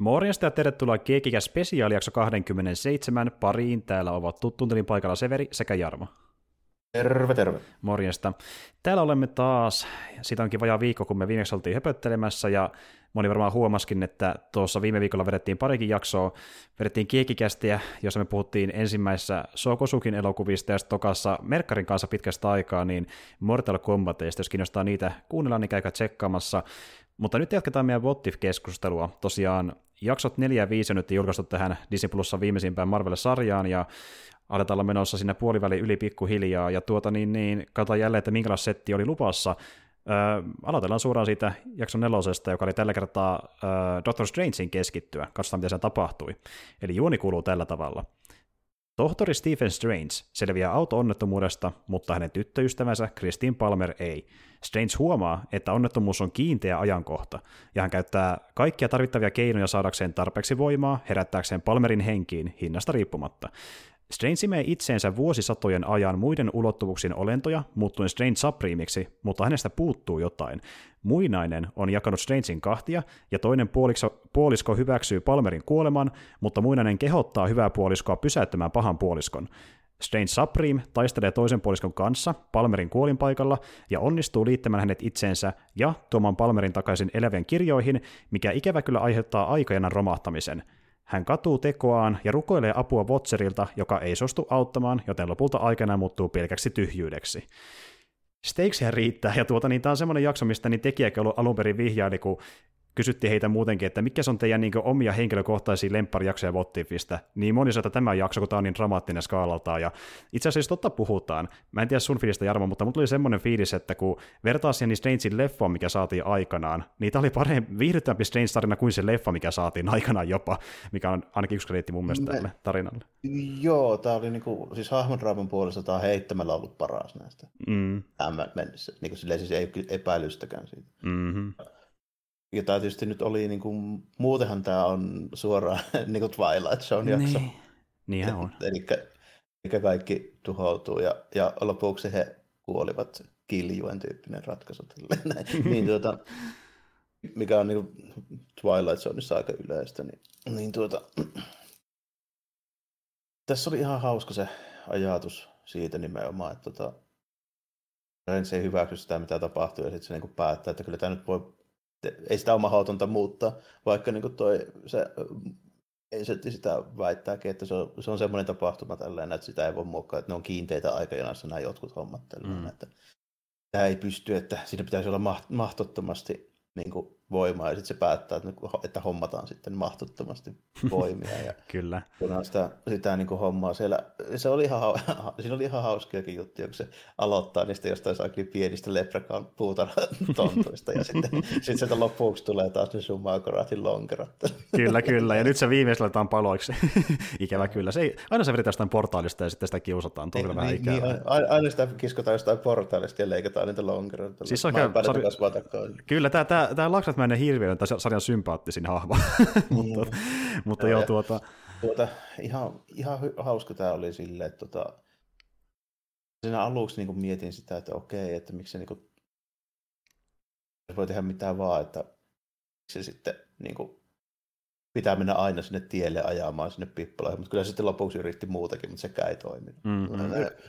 Morjesta ja tervetuloa Keekikä spesiaalijakso 27 pariin. Täällä ovat tuttuuntelin paikalla Severi sekä Jarmo. Terve, terve. Morjesta. Täällä olemme taas, siitä onkin vajaa viikko, kun me viimeksi oltiin höpöttelemässä, ja moni varmaan huomaskin, että tuossa viime viikolla vedettiin parikin jaksoa, vedettiin kiekikästiä, jossa me puhuttiin ensimmäisessä Sokosukin elokuvista, ja sitten tokassa Merkkarin kanssa pitkästä aikaa, niin Mortal Kombateista, jos kiinnostaa niitä kuunnella, niin käykää tsekkaamassa. Mutta nyt jatketaan meidän What keskustelua Tosiaan jaksot 4 ja 5 on nyt julkaistu tähän Disney Plussa viimeisimpään Marvel-sarjaan, ja aletaan olla menossa sinne puoliväli yli pikkuhiljaa, ja tuota niin, niin katsotaan jälleen, että minkälainen setti oli lupassa. Öö, aloitellaan suoraan siitä jakson nelosesta, joka oli tällä kertaa öö, Doctor Strangein keskittyä. Katsotaan, mitä se tapahtui. Eli juoni kuuluu tällä tavalla. Tohtori Stephen Strange selviää auto-onnettomuudesta, mutta hänen tyttöystävänsä Christine Palmer ei. Strange huomaa, että onnettomuus on kiinteä ajankohta, ja hän käyttää kaikkia tarvittavia keinoja saadakseen tarpeeksi voimaa herättääkseen Palmerin henkiin hinnasta riippumatta. Strange imee itseensä vuosisatojen ajan muiden ulottuvuuksien olentoja, muuttuen Strange Supremeiksi, mutta hänestä puuttuu jotain. Muinainen on jakanut Strangein kahtia, ja toinen puolisko, puolisko hyväksyy Palmerin kuoleman, mutta muinainen kehottaa hyvää puoliskoa pysäyttämään pahan puoliskon. Strange Supreme taistelee toisen puoliskon kanssa Palmerin kuolinpaikalla ja onnistuu liittämään hänet itseensä ja tuomaan Palmerin takaisin elävien kirjoihin, mikä ikävä kyllä aiheuttaa aikajanan romahtamisen. Hän katuu tekoaan ja rukoilee apua Watcherilta, joka ei suostu auttamaan, joten lopulta aikana muuttuu pelkäksi tyhjyydeksi. Stakesihän riittää, ja tuota, niin tämä on semmoinen jakso, mistä niin tekijäkin alun perin vihjaili, kun kysyttiin heitä muutenkin, että mikä on teidän niin omia henkilökohtaisia lempparijaksoja Vottifista, niin moni sanoi, että tämä jakso, kun tämä on niin dramaattinen skaalaltaan, ja itse asiassa totta puhutaan, mä en tiedä sun fiilistä Jarmo, mutta mulla tuli semmoinen fiilis, että kun vertaa siihen niin Strangein leffoon, mikä saatiin aikanaan, niin tämä oli parempi, viihdyttävämpi Strange-tarina kuin se leffa, mikä saatiin aikanaan jopa, mikä on ainakin yksi krediitti mun mielestä tälle tarinalle. Joo, tämä oli niinku, siis hahmodraaman puolesta tämä on heittämällä ollut paras näistä. Mm. Tämän mennessä, niin kuin silleen siis ei epäilystäkään siitä. Mm-hmm. Tämä tietysti nyt oli, niin kuin, muutenhan tämä on suoraan niin kuin Twilight Zone jakso. Niin, niinhän on. Eli, eli kaikki tuhoutuu ja, ja lopuksi he kuolivat kiljuen tyyppinen ratkaisu. niin, tuota, mikä on niin kuin Twilight Zoneissa aika yleistä. Niin, niin tuota, tässä oli ihan hauska se ajatus siitä nimenomaan, että tota, se ei hyväksy sitä, mitä tapahtuu, ja sitten se niin päättää, että kyllä tämä nyt voi ei sitä ole mahdotonta muuttaa, vaikka niin toi, se Ensetti sitä väittääkin, että se on, se on semmoinen tapahtuma tällainen, että sitä ei voi muokkaa, että ne on kiinteitä aikajanassa nämä jotkut hommat tällainen, mm. että tämä ei pysty, että siinä pitäisi olla mahtottomasti niin kuin, voimaa ja sitten se päättää, että, että hommataan sitten mahtottomasti voimia. Ja Kyllä. Kun sitä, sitä niin kuin hommaa siellä, se oli ihan, siinä oli ihan hauskiakin juttuja, kun se aloittaa niistä jostain saakin pienistä leprekaan puutarhatontuista ja sitten sit sieltä lopuksi tulee taas ne summakoraatin lonkerot. Kyllä, kyllä, ja nyt se viimeisellä laitetaan paloiksi. Ikävä kyllä. Se ei, aina se vedetään jostain portaalista ja sitten sitä kiusataan. Tuo niin, vähän niin, ikävää. Niin, aina sitä kiskotaan jostain portaalista ja leikataan niitä lonkeroita. Siis oikein, Kyllä, tämä, tämä, tämä Laksatmäinen hirviö on sarjan sympaattisin hahmo. mutta, mm. mutta joo, tuota... tuota... Ihan, ihan hauska tämä oli silleen, että tuota, siinä aluksi niin mietin sitä, että okei, että miksi se niin kuin, voi tehdä mitään vaan, että se sitten niin kuin, pitää mennä aina sinne tielle ajamaan sinne pippalaan, mutta kyllä se sitten lopuksi yritti muutakin, mutta sekään ei toiminut. Mm-hmm.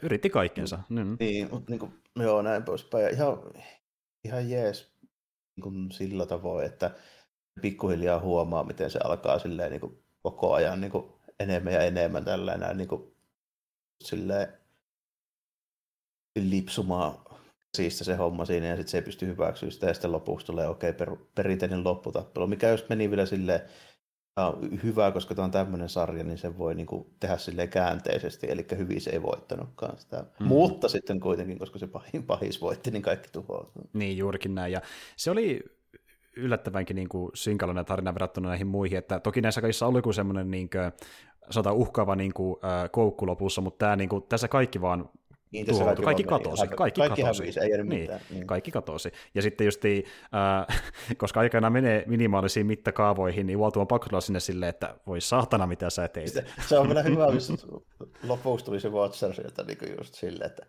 Yritti kaikkensa. Mm. Niin, mutta niin kuin, joo, näin poispäin. Ja ihan, ihan jees kuin sillä tavoin, että pikkuhiljaa huomaa, miten se alkaa silleen niin kuin koko ajan niin kuin enemmän ja enemmän tällainen niin kuin, silleen lipsumaan siistä se homma siinä ja sitten se ei pysty hyväksyä sitä ja sitten lopuksi tulee okei okay, per, perinteinen lopputappelu, mikä just meni vielä silleen hyvä, koska tämä on tämmöinen sarja, niin se voi niin kuin tehdä sille käänteisesti, eli hyvin se ei voittanutkaan sitä. Mm. Mutta sitten kuitenkin, koska se pahin pahis voitti, niin kaikki tuhoutuu. Niin, juurikin näin. Ja se oli yllättävänkin niin kuin synkaloinen tarina verrattuna näihin muihin, että toki näissä kaikissa oli joku semmoinen niin kuin, sanotaan uhkaava niin kuin, äh, koukku lopussa, mutta tämä, niin kuin, tässä kaikki vaan niin, tuo, kaikki, kaikki katosi. Kaikki, kaikki katosi. Hävisi, ei niin, mitään. Niin. Kaikki katosi. Ja sitten just, äh, koska aikana menee minimaalisiin mittakaavoihin, niin Waltu on pakko tulla sinne silleen, että voi saatana, mitä sä teit. Se, se on vielä hyvä, missä lopuksi tuli se Watcher sieltä niin just silleen, että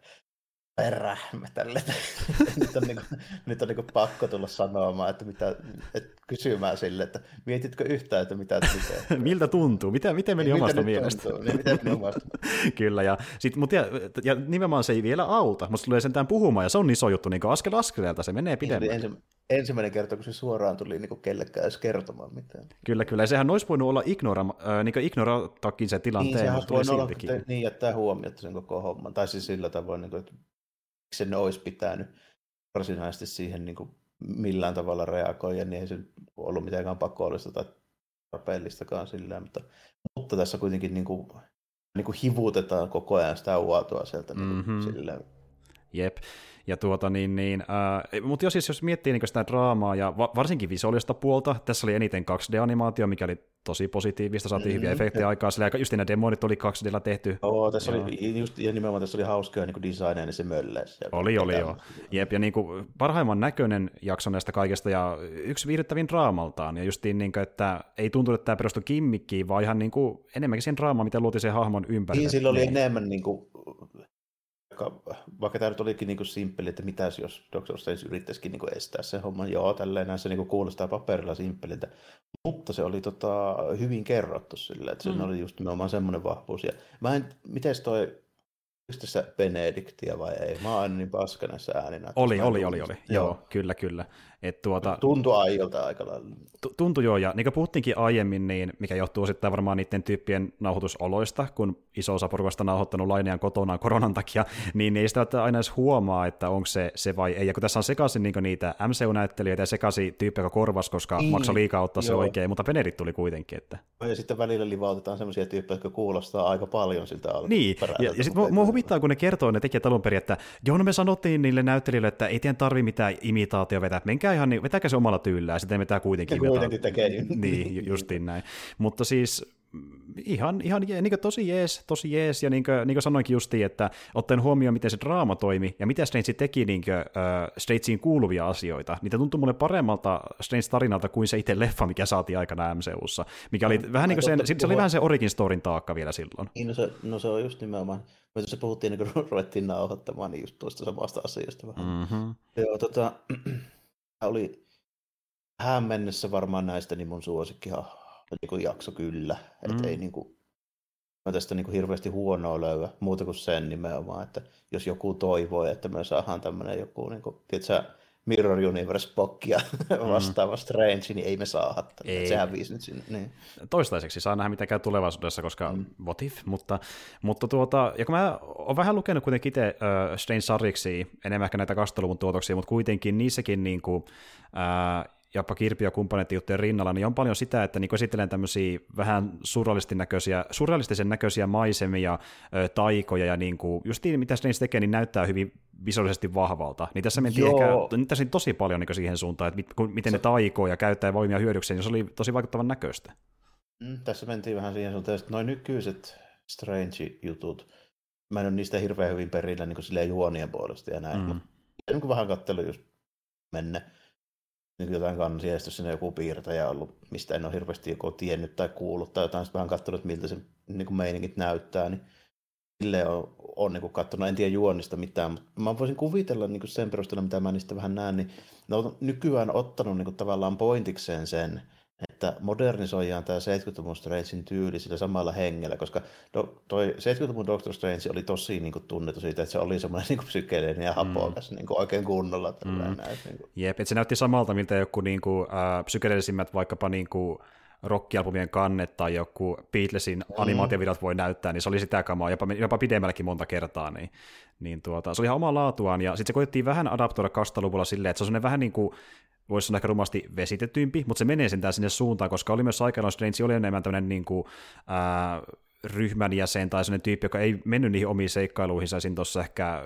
perähmä tälle. nyt on, niin kuin, nyt on niin kuin pakko tulla sanomaan, että, mitä, että kysymään sille, että mietitkö yhtään, että mitä tekee? Miltä tuntuu? Mitä, miten meni Miltä omasta mielestä? tuntuu? Niin, miten meni omasta? Kyllä, ja, sit, mut ja, ja, nimenomaan se ei vielä auta, mutta se tulee sentään puhumaan, ja se on iso juttu, niin askel askeleelta se menee pidemmälle. ensi, ensimmäinen kerta, kun se suoraan tuli niin kellekään edes kertomaan mitään. Kyllä, kyllä, ja sehän olisi voinut olla ignora, äh, niin ignoratakin se Niin, tilanteen, sehän mutta olla siltikin. te- niin jättää huomiota sen koko homman. Tai siis sillä tavoin, niin kuin, että sen olisi pitänyt varsinaisesti siihen niin kuin millään tavalla reagoida, niin ei se ollut mitenkään pakollista tai tarpeellistakaan sillä mutta, mutta tässä kuitenkin niin kuin, niin kuin hivutetaan koko ajan sitä uotua sieltä niin Mhm. kuin, silleen. Jep. Ja tuota niin, niin äh, mutta jos, siis, jos miettii niin sitä draamaa ja va- varsinkin visuaalista puolta, tässä oli eniten 2D-animaatio, mikä oli tosi positiivista, saatiin hyviä Mhm. efektejä aikaan, sillä just ne demonit oli 2D tehty. Joo, tässä Joo. oli just, ja nimenomaan tässä oli hauskaa niin designeja, niin se mölläisi. ja Oli, oli joo. Jep, ja niin kuin parhaimman näköinen jakso näistä kaikesta ja yksi viihdyttävin draamaltaan. Ja justiin niin kuin, että ei tuntunut, että tämä perustui kimmikkiin, vaan ihan niin kuin enemmänkin siihen draamaan, mitä luotiin sen hahmon ympärille. Niin, sillä oli Niin. enemmän, niin kuin, vaikka, vaikka tämä nyt olikin niin simppeli, että mitäs jos Doctor Strange yrittäisikin niin estää sen homman, joo, tälleen näin se niin kuulostaa paperilla simppeliltä, mutta se oli tota, hyvin kerrottu sillä, että Mm. oli just nimenomaan semmoinen vahvuus. Ja mä en, mites toi, tässä Benediktia vai ei? Mä oon niin paska näissä ääninä. Oli, oli, oli, oli. Joo, kyllä, kyllä. Et tuota, Tuntui aiolta aika lailla. Tu- Tuntui joo, ja niin kuin puhuttiinkin aiemmin, niin mikä johtuu osittain varmaan niiden tyyppien nauhoitusoloista, kun iso osa porukasta on nauhoittanut lainejaan kotonaan koronan takia, niin ei sitä aina edes huomaa, että onko se, se vai ei. Ja kun tässä on sekaisin niin niitä MCU-näyttelijöitä ja sekaisin tyyppi, joka korvas, koska Niin, maksoi liikaa ottaa se joo. oikein, mutta Benedict tuli kuitenkin. Että... Ja sitten välillä livautetaan semmoisia tyyppejä, jotka kuulostaa aika paljon siltä Niin, alkuperäiseltä, ja, ja sitten mua kuulu. Huvittaa, kun ne kertoo ne tekijät alun perin, että joo, no me sanottiin niille näyttelijöille, että ei teidän tarvi mitään imitaatio vetää, menkää ihan, niin, vetäkää se omalla tyylään, ja sitten me vetää kuitenkin. Ja kuitenkin tekee niin. Niin, ju- justiin näin. Mutta siis ihan, ihan je, niin tosi jees, tosi jees, ja niin kuin, niin kuin sanoinkin justiin, että ottaen huomioon, miten se draama toimi, ja mitä Strange teki niin kuin, äh, Strangeen kuuluvia asioita, niitä tuntui mulle paremmalta Strange-tarinalta kuin se itse leffa, mikä saatiin aikana MCUssa, mikä oli vähän niin kuin sen, totta, se oli vähän se origin storin taakka vielä silloin. Niin, no se, no se on just nimenomaan. Me tuossa puhuttiin, niin kun ruvettiin nauhoittamaan, niin just tuosta samasta asiasta vähän. Mm-hmm. Joo, tota, oli tähän mennessä varmaan näistä niin mun suosikkihan niin jakso kyllä. Mm. Että ei niin kuin, mä tästä niin kuin hirveästi huonoa löyä, muuta kuin sen nimenomaan, että jos joku toivoo, että me saadaan tämmöinen joku, niin kuin, tiedätkö, Mirror Universe Spockia vastaava Strange, niin ei me saada. Ei. Se hävisi nyt sinne. Niin. toistaiseksi, saa nähdä mitä käy tulevaisuudessa, koska mm. Mm. what if, mutta, mutta tuota, ja kun mä oon vähän lukenut kuitenkin itse äh, Strange Sariksi, enemmän ehkä näitä 2000-luvun tuotoksia, mutta kuitenkin niissäkin niin kuin, äh, jopa Kirpi ja kumppaneiden juttujen rinnalla, niin on paljon sitä, että niin esittelen tämmöisiä vähän surrealistin näköisiä, surrealistisen näköisiä maisemia, taikoja ja niin kuin, just niin, mitä Strange tekee, niin näyttää hyvin visuaalisesti vahvalta. Niin tässä mentiin Joo. ehkä, niin tässä tosi paljon niin siihen suuntaan, että mit, kun, miten Se- ne taikoo ja käyttää voimia hyödykseen, niin se oli tosi vaikuttavan näköistä. Mm, tässä mentiin vähän siihen suuntaan, että noin nykyiset Strange-jutut, mä en ole niistä hirveän hyvin perillä niin silleen juonien puolesta ja näin, Mm. mutta niin kuin vähän kattelin just menne niin jotain kansia, ja sitten siinä joku piirtäjä ollut, mistä en ole hirveästi joko tiennyt tai kuullut, tai jotain, sitten vähän että miltä se niin kuin meiningit näyttää, niin silleen on, on niin katsonut, en tiedä juonista mitään, mutta mä voisin kuvitella niin kuin sen perusteella, mitä mä niistä vähän näen, niin ne on nykyään ottanut niin kuin tavallaan pointikseen sen, että modernisoidaan tämä 70-luvun Strangein tyyli sillä samalla hengellä, koska do, toi 70-luvun Doctor Strange oli tosi niin kuin, tunnettu siitä, että se oli semmoinen niin psykeellinen ja hapokas mm. niin kuin, oikein kunnolla. Mm. Mm. Näin, niin kuin. Jep, että se näytti samalta, miltä joku niinku, äh, psykedeellisimmät vaikkapa niinku, rockialbumien kannet tai joku Beatlesin Mm. animaatiovideot voi näyttää, niin se oli sitä kamaa, jopa, jopa pidemmälläkin monta kertaa, niin, niin tuota, se oli ihan omaa laatuaan, ja sitten se koettiin vähän adaptoida 20-luvulla silleen, että se on vähän niin kuin, voisi sanoa ehkä rumasti vesitetympi, mutta se menee sentään sinne suuntaan, koska oli myös aikanaan Strange oli enemmän tämmöinen niin kuin, ää, ryhmän jäsen tai sellainen tyyppi, joka ei mennyt niihin omiin seikkailuihinsa siinä tuossa ehkä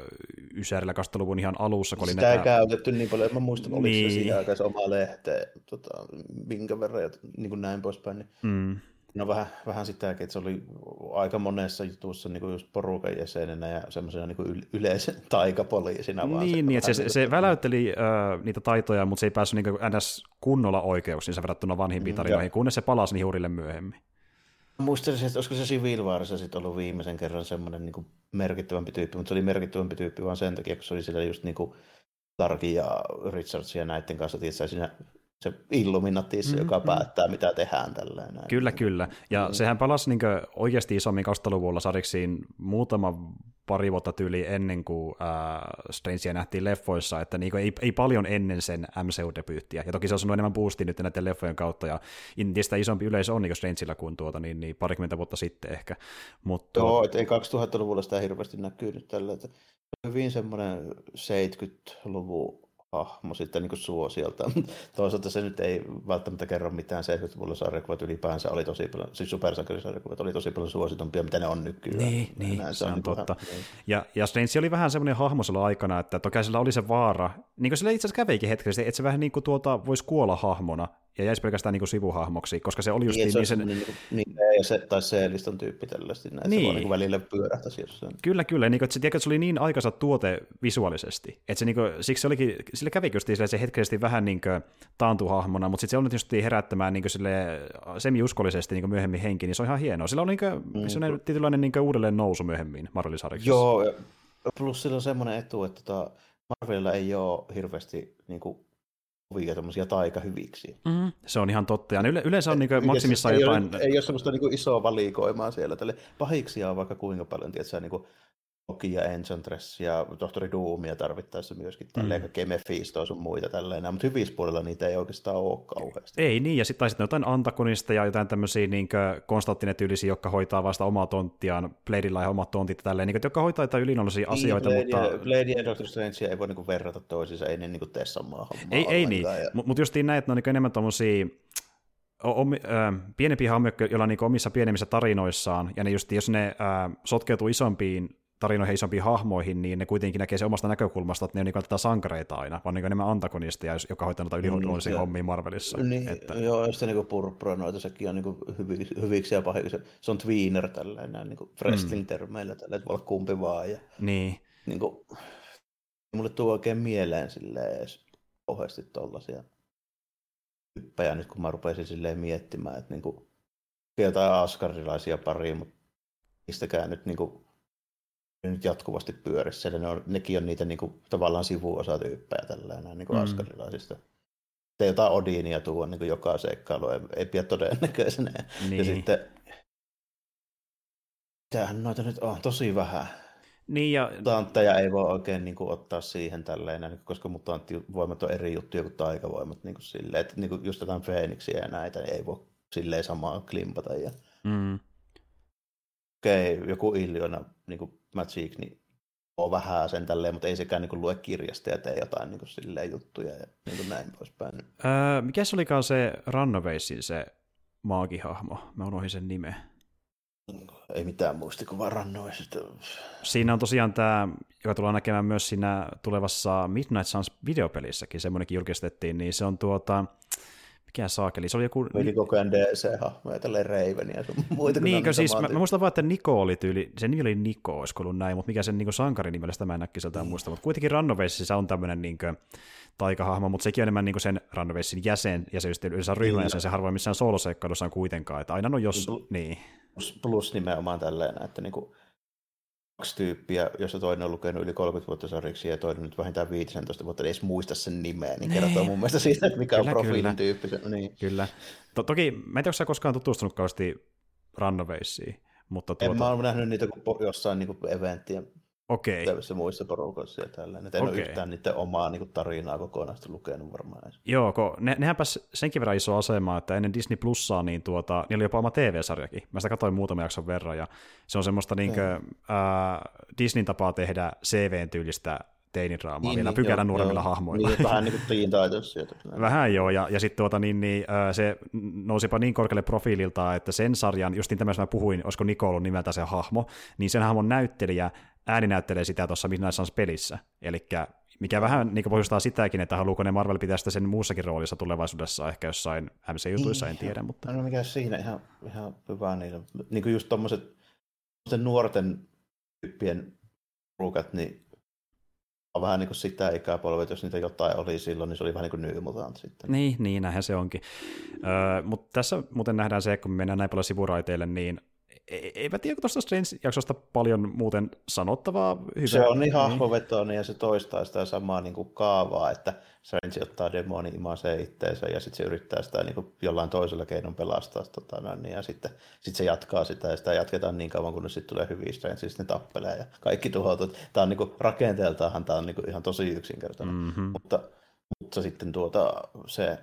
Ysärillä 20-luvun ihan alussa, kun oli Sitä ei näitä... käytetty niin paljon, että mä muistan, oliko Niin. se siihen aikaan se oma lehteen, tota, minkä verran ja niin kuin näin poispäin. Niin Mm, No vähän, vähän sitäkin, että se oli aika monessa jutussa niin kuin just porukan jäsenenä ja semmoisena niin kuin yl- yleisen taikapoliisina. vaan Niin, niin että se, se, niin se kuin- väläytteli äh, niitä taitoja, mutta se ei päässyt niin ns. kunnolla oikeuksiinsa verrattuna vanhimpiin Mm, tarinoihin, joo. kunnes se palasi niihin myöhemmin. Muistelisin, että olisiko se Civil Warissa sitten ollut viimeisen kerran semmoinen niin kuin merkittävämpi tyyppi, mutta se oli merkittävämpi tyyppi vaan sen takia, kun se oli siellä just niin kuin Starkin ja Richardsin ja näiden kanssa, tietysti siinä se Illuminatis, mm-hmm. joka päättää, mitä tehdään tällä näin. Kyllä, kyllä. Ja mm. sehän palasi niin oikeasti isommin 2000-luvulla sarjiksiin muutama pari vuotta tyyli ennen kuin äh, Strangea nähtiin leffoissa, että niin ei, ei, paljon ennen sen MCU-debyyttiä. Ja toki se on saanut enemmän boostia nyt näiden leffojen kautta, ja entistä isompi yleisö on niin Strangella kuin tuota, niin, niin parikymmentä vuotta sitten ehkä. Mutta, Joo, et ei 2000-luvulla sitä hirveästi näkynyt tällä, että hyvin semmoinen 70-luvun hahmo sitten niin suosiolta. Toisaalta se nyt ei välttämättä kerro mitään 70-luvulla sarjakuvat ylipäänsä oli tosi paljon, siis supersankarisarjakuvat oli tosi paljon suositumpia, mitä ne on nykyään. Niin, niin se on, on niin totta. Vähän, niin. Ja, ja Strange oli vähän semmoinen hahmo silloin aikana, että toki sillä oli se vaara, niin kuin sillä itse asiassa kävikin hetkellisesti, että se vähän niin kuin tuota, voisi kuolla hahmona, ja jäisi pelkästään niin kuin sivuhahmoksi, koska se oli just niin, niin, se niin, sen... niin, ja se, tai se listan tyyppi tällaisesti, näin, niin. se niin välillä pyörähtäisi jossain. Kyllä, kyllä, niin kuin, että, se, tiedätkö, että se oli niin aikansa tuote visuaalisesti, että se, niin kuin, siksi se olikin, sille kävikin just se hetkellisesti vähän niin kuin taantuhahmona, mutta sitten se on just herättämään niin kuin sille semi-uskollisesti niin kuin myöhemmin henki, niin se on ihan hienoa. Sillä on niin kuin, mm. sellainen tietynlainen niin kuin uudelleen nousu myöhemmin Marvelisarjassa. Joo, plus sillä on semmoinen etu, että tota, Marvelilla ei ole hirveästi niin kuin, kovia tämmöisiä taikahyviksi. Mm, se on ihan totta. Ja yle- yleensä on niin maksimissaan ei jotain... Ole, ei ole semmoista niin isoa valikoimaa siellä. Tälle pahiksia on vaikka kuinka paljon, tiedätkö, niin kuin Loki ja Enchantress ja Tohtori Doomia tarvittaessa myöskin, tälleen mm. kaikkea Mephistoa sun muita tälleen, mutta hyvispuolella niitä ei oikeastaan ole kauheasti. Ei niin, ja sitten tai sitten jotain antagonista ja jotain tämmöisiä niin Konstanttinen-tyylisiä, jotka hoitaa vasta omaa tonttiaan, Bladeilla ja omat tontit tälleen, niin, jotka hoitaa jotain ylinnollisia niin, asioita, Blade mutta... Blade ja Doctor Strange ei voi niin verrata toisiinsa, ei ne niin tee samaa hommaa. Ei, ei niin, ja... mutta justiin näin, että ne on niin enemmän tuommoisia omi, äh, pienempiä hahmoja, joilla on niin omissa pienemmissä tarinoissaan, ja ne just, jos ne äh, sotkeutuu isompiin tarinoihin isompiin hahmoihin, niin ne kuitenkin näkee se omasta näkökulmasta, että ne on niin tätä sankareita aina, vaan niin enemmän antagonisteja, joka hoitaa noita ylihoidollisia mm, hommia Marvelissa. Niin, että... Joo, ja sitten niin purppura noita, sekin on niin hyviksi, hyviksi ja pahiksi. Se on tweener tällainen, niin wrestling-termeillä, mm. tällä, että voi olla kumpi vaan. Ja, niin. niin kuin, mulle tuo oikein mieleen silleen edes kauheasti tollaisia hyppejä nyt, kun mä rupesin silleen miettimään, että niin kuin, jotain askarilaisia pariin, mutta mistäkään nyt niin kuin, nyt jatkuvasti pyörissä. Ne on, nekin on niitä niin kuin, tavallaan sivuosatyyppejä tällainen niin kuin mm. askarilaisista. Te jotain Odinia tuo niin kuin joka seikkailu, ei, ei pidä todennäköisenä. Niin. Ja sitten, mitähän noita nyt on, tosi vähän. Niin ja... Mutantteja ei voi oikein niin kuin, ottaa siihen tälleen, niin, koska mutanttivoimat on eri juttuja kuin taikavoimat. Niin kuin silleen, että niin kuin just jotain Phoenixia ja näitä niin ei voi silleen samaa klimpata. Ja... Mm. Okei, okay, joku Iljona niin kuin Magic, niin on vähän sen tälleen, mutta ei sekään niin lue kirjasta ja tee jotain niin silleen juttuja ja niin kuin näin poispäin. Öö, mikä se olikaan se Runnawaysin se maagihahmo? Mä unohdin sen nimen. Ei mitään muistikuvaa Runnawaysista. Siinä on tosiaan tämä, joka tullaan näkemään myös siinä tulevassa Midnight Suns videopelissäkin, semmoinenkin julkistettiin, niin se on tuota, mikä saakeli, se oli joku... Meni koko ajan DC-hahmoja, tälleen Raven ja muita. Niinkö siis, mä, mä, muistan vaan, että Niko oli tyyli, sen nimi oli Niko, olisiko ollut näin, mutta mikä sen niin sankarin nimellä mä en äkkiseltään mm. muista, mutta kuitenkin Rannoveissa on tämmöinen niin kuin, taikahahmo, mutta sekin on enemmän niin sen Rannoveisin jäsen, ja se just yleensä ryhmä jäsen, se harvoin missään soloseikkailussa on kuitenkaan, että aina on jos, plus, niin. Plus, plus nimenomaan tälleen, että niin kuin, kaksi tyyppiä, jossa toinen on lukenut yli 30 vuotta sarjiksi ja toinen nyt vähintään 15 vuotta, ei edes muista sen nimeä, niin kertoo mun mielestä siitä, että mikä kyllä, on profiilin kyllä. tyyppi. Niin. Kyllä. To- toki, mä en tiedä, onko koskaan tutustunut kauheasti Runawaysiin, mutta tuota... En mä ole nähnyt niitä jossain niin eventtien Okei. Tämmöisissä muissa porukoissa ja tällainen. En okay. ole yhtään niiden omaa niin kuin, tarinaa kokonaisesti lukenut varmaan edes. Joo, kun ne, nehän pääsi senkin verran iso asema, että ennen Disney Plussaa, niin tuota, niillä oli jopa oma TV-sarjakin. Mä sitä katsoin muutaman jakson verran, ja se on semmoista niin kuin, äh, Disneyn tapaa tehdä CV-tyylistä teinidraamaa niin, vielä niin, pykälän nuoremmilla joo, hahmoilla. Niin, vähän niin kuin Teen Titans. vähän joo, ja, ja sitten tuota, niin, niin, se nousipa niin korkealle profiililta, että sen sarjan, justin tämä mä puhuin, olisiko Niko ollut nimeltä se hahmo, niin sen hahmon näyttelijä ääni näyttelee sitä tuossa Midnight Suns pelissä. Eli mikä vähän niin pohjustaa sitäkin, että haluuko ne Marvel pitää sitä sen muussakin roolissa tulevaisuudessa, ehkä jossain MC-jutuissa, en tiedä. Mutta... No mikä siinä ihan, ihan hyvä niillä. Niin kuin just tuommoiset nuorten tyyppien ruukat, niin on vähän niin kuin sitä ikäpolvea, että jos niitä jotain oli silloin, niin se oli vähän niin kuin New Mutant sitten. Niin, niin näinhän se onkin. Öö, mutta tässä muuten nähdään se, kun me mennään näin paljon sivuraiteille, niin eipä tiedä, tuosta Strange-jaksosta paljon muuten sanottavaa. Hyvä. Se on niin hahmovetoinen ja se toistaa sitä samaa niin kuin kaavaa, että Strange ottaa demoni imasee itteensä ja sitten se yrittää sitä niin kuin jollain toisella keinon pelastaa. Tota, niin, ja sitten sit se jatkaa sitä ja sitä jatketaan niin kauan, kunnes sitten tulee hyviä Strange, sitten ne tappelee ja kaikki tuhoutuu. Tämä on niin kuin, rakenteeltaanhan tämä on niin kuin, ihan tosi yksinkertainen, mm-hmm. mutta, mutta sitten tuota, se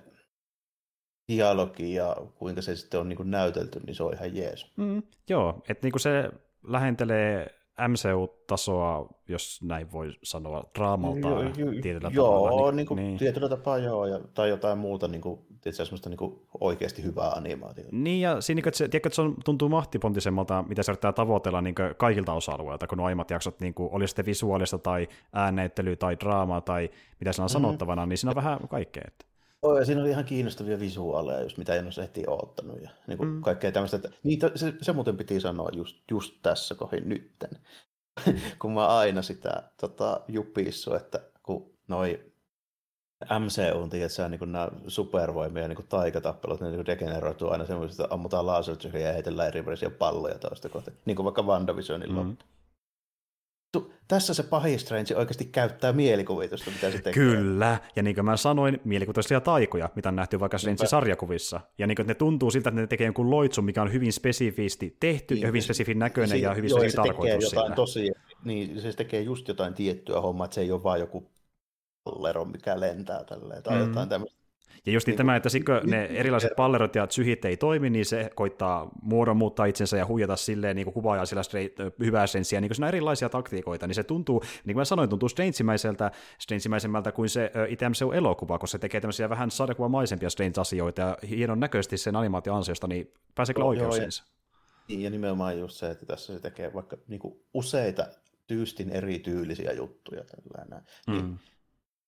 dialogi ja kuinka se sitten on niin kuin näytelty, niin se on ihan jees. Mm, joo, että niin se lähentelee MCU-tasoa, jos näin voi sanoa, draamalta jo, jo, tietyllä joo, tavalla. Niin, niin kuin niin. tietyllä tapaa joo, ja, tai jotain muuta niin kuin, tietysti semmoista niin kuin oikeasti hyvää animaatiota. Niin, ja siinä, että se, tiedätkö, että se on, tuntuu mahtipontisemmalta, mitä se yrittää tavoitella niin kaikilta osa-alueilta, kun nuo aiemmat jaksot, niin kuin, oli sitten visuaalista tai äänneittelyä tai draamaa tai mitä siinä on mm-hmm. sanottavana, niin siinä on vähän kaikkea. Että. Oh, ja siinä oli ihan kiinnostavia visuaaleja, just mitä en olisi heti odottanut. Ja niin kuin mm. kaikkea tämmöistä. Että, niin, se, se, muuten piti sanoa just, just tässä kohin nytten. kun mä aina sitä tota, jupissu, että kun noi MCU, tiedätkö, niin nämä supervoimia niin taikatappelut, ne niin degeneroituu aina semmoisesta, että ammutaan lasertyhiä ja heitellään eri palloja toista kohti, niin kuin vaikka WandaVisionilla. Mm tässä se pahin Strange oikeasti käyttää mielikuvitusta, mitä se tekee. Kyllä, ja niin kuin mä sanoin, mielikuvituisia taikoja, mitä on nähty vaikka Strange-sarjakuvissa. Ja niin kuin, ne tuntuu siltä, että ne tekee jonkun loitsun, mikä on hyvin spesifisti tehty niin, ja hyvin spesifin näköinen ja hyvin spesifin tarkoitus jotain tosi, niin se tekee just jotain tiettyä hommaa, että se ei ole vaan joku pallero, mikä lentää tälleen, tai mm. jotain tämmöistä ja just niin tämä, että sikö ne erilaiset pallerot ja psyhit ei toimi, niin se koittaa muodon muuttaa itsensä ja huijata silleen niin kuvaajaa sillä straight, hyvää senssiä, niin kuin erilaisia taktiikoita, niin se tuntuu, niin kuin mä sanoin, tuntuu strange strange kuin se itse elokuva, koska se tekee tämmöisiä vähän sarjakuvamaisempia Strange-asioita, ja hienon näköisesti sen animaation ansiosta, niin pääsee kyllä oikeuksiinsa. Niin, ja nimenomaan just se, että tässä se tekee vaikka niin kuin useita tyystin erityylisiä juttuja. Tällainen. Niin mm.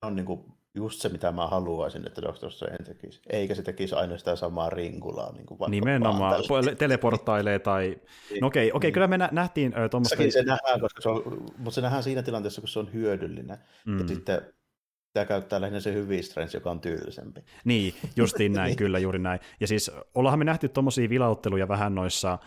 on niin kuin just se, mitä mä haluaisin, että Doctor Strange tekisi. Eikä se tekisi aina sitä samaa ringulaa. Niin kuin Nimenomaan, teleporttailee tai... No okei, okay, okay, kyllä me nähtiin äh, tuommoista... se nähdään, koska se on, mutta se nähdään siinä tilanteessa, kun se on hyödyllinen. Mm. Ja sitten tämä käyttää lähinnä se hyvin Strange, joka on tyylisempi. Niin, justiin näin, niin. kyllä, juuri näin. Ja siis ollaanhan me nähty tuommoisia vilautteluja vähän noissa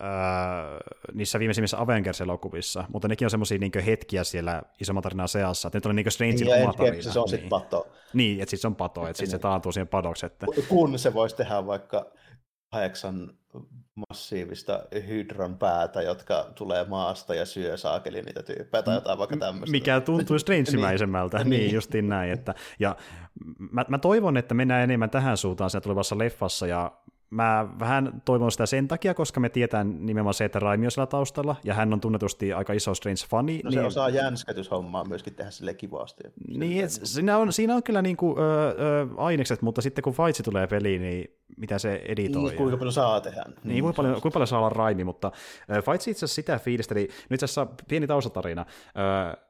Öö, niissä viimeisimmissä Avengers-elokuvissa, mutta nekin on semmoisia niin hetkiä siellä isomman tarinan seassa, että nyt oli niin Strangein niin, oma tarina. Se on niin. sitten pato. Niin, että sitten se on pato, että sitten se taantuu siihen padoksi. Että... Kun se voisi tehdä vaikka kahdeksan massiivista hydron päätä, jotka tulee maasta ja syö saakeli niitä tyyppejä tai jotain vaikka tämmöistä. Mikä tuntuu strangemäisemmältä, niin, niin justiin näin. Että, ja mä, mä, toivon, että mennään enemmän tähän suuntaan siinä tulevassa leffassa, ja mä vähän toivon sitä sen takia, koska me tietään nimenomaan se, että Raimi on siellä taustalla, ja hän on tunnetusti aika iso Strange-fani. No se niin... osaa jänskätyshommaa myöskin tehdä sille kivasti. Niin, et, siinä, on, siinä on kyllä niinku, ö, ö, ainekset, mutta sitten kun Faitsi tulee peliin, niin mitä se editoi. Niin, kuinka paljon saa tehdä. Niin, kuinka paljon, kuinka paljon saa olla Raimi, mutta Faitsi itse asiassa sitä fiilisteli, nyt itse asiassa pieni taustatarina, Uh,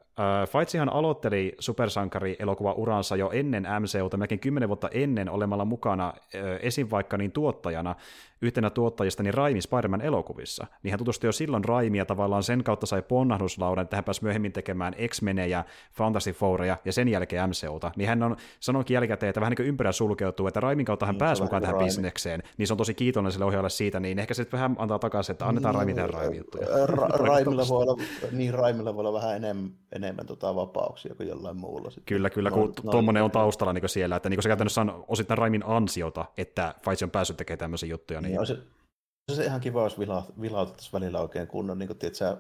Faitsihan aloitteli supersankari-elokuva uransa jo ennen MCUta, melkein kymmenen vuotta ennen olemalla mukana esim. vaikka niin tuottajana yhtenä tuottajista niin Raimi Spider-Man elokuvissa. Niin hän tutustui jo silloin Raimia tavallaan sen kautta sai ponnahduslaudan, että hän pääsi myöhemmin tekemään X-Menejä, Fantastic Fouria ja sen jälkeen MCUta. Niin hän on sanonut jälkikäteen, että vähän niin kuin ympärä sulkeutuu, että Raimin kautta hän niin, pääsi mukaan tähän Raimi. bisnekseen. Niin se on tosi kiitollinen sille ohjaajalle siitä, niin ehkä se vähän antaa takaisin, että annetaan niin, Raimi tehdä Raimi juttuja. Ra- Raimilla voi olla, niin Raimilla voi olla vähän enemmän, enemmän tota vapauksia kuin jollain muulla. Sitten. Kyllä, kyllä, kun no, tuommoinen on taustalla niin siellä, että niin se käytännössä on osittain Raimin ansiota, että Faisi on päässyt tekemään tämmöisiä juttuja. Niin, niin on se, se ihan kiva, jos vilautettaisiin välillä oikein kunnon, niin kuin, tiedätkö,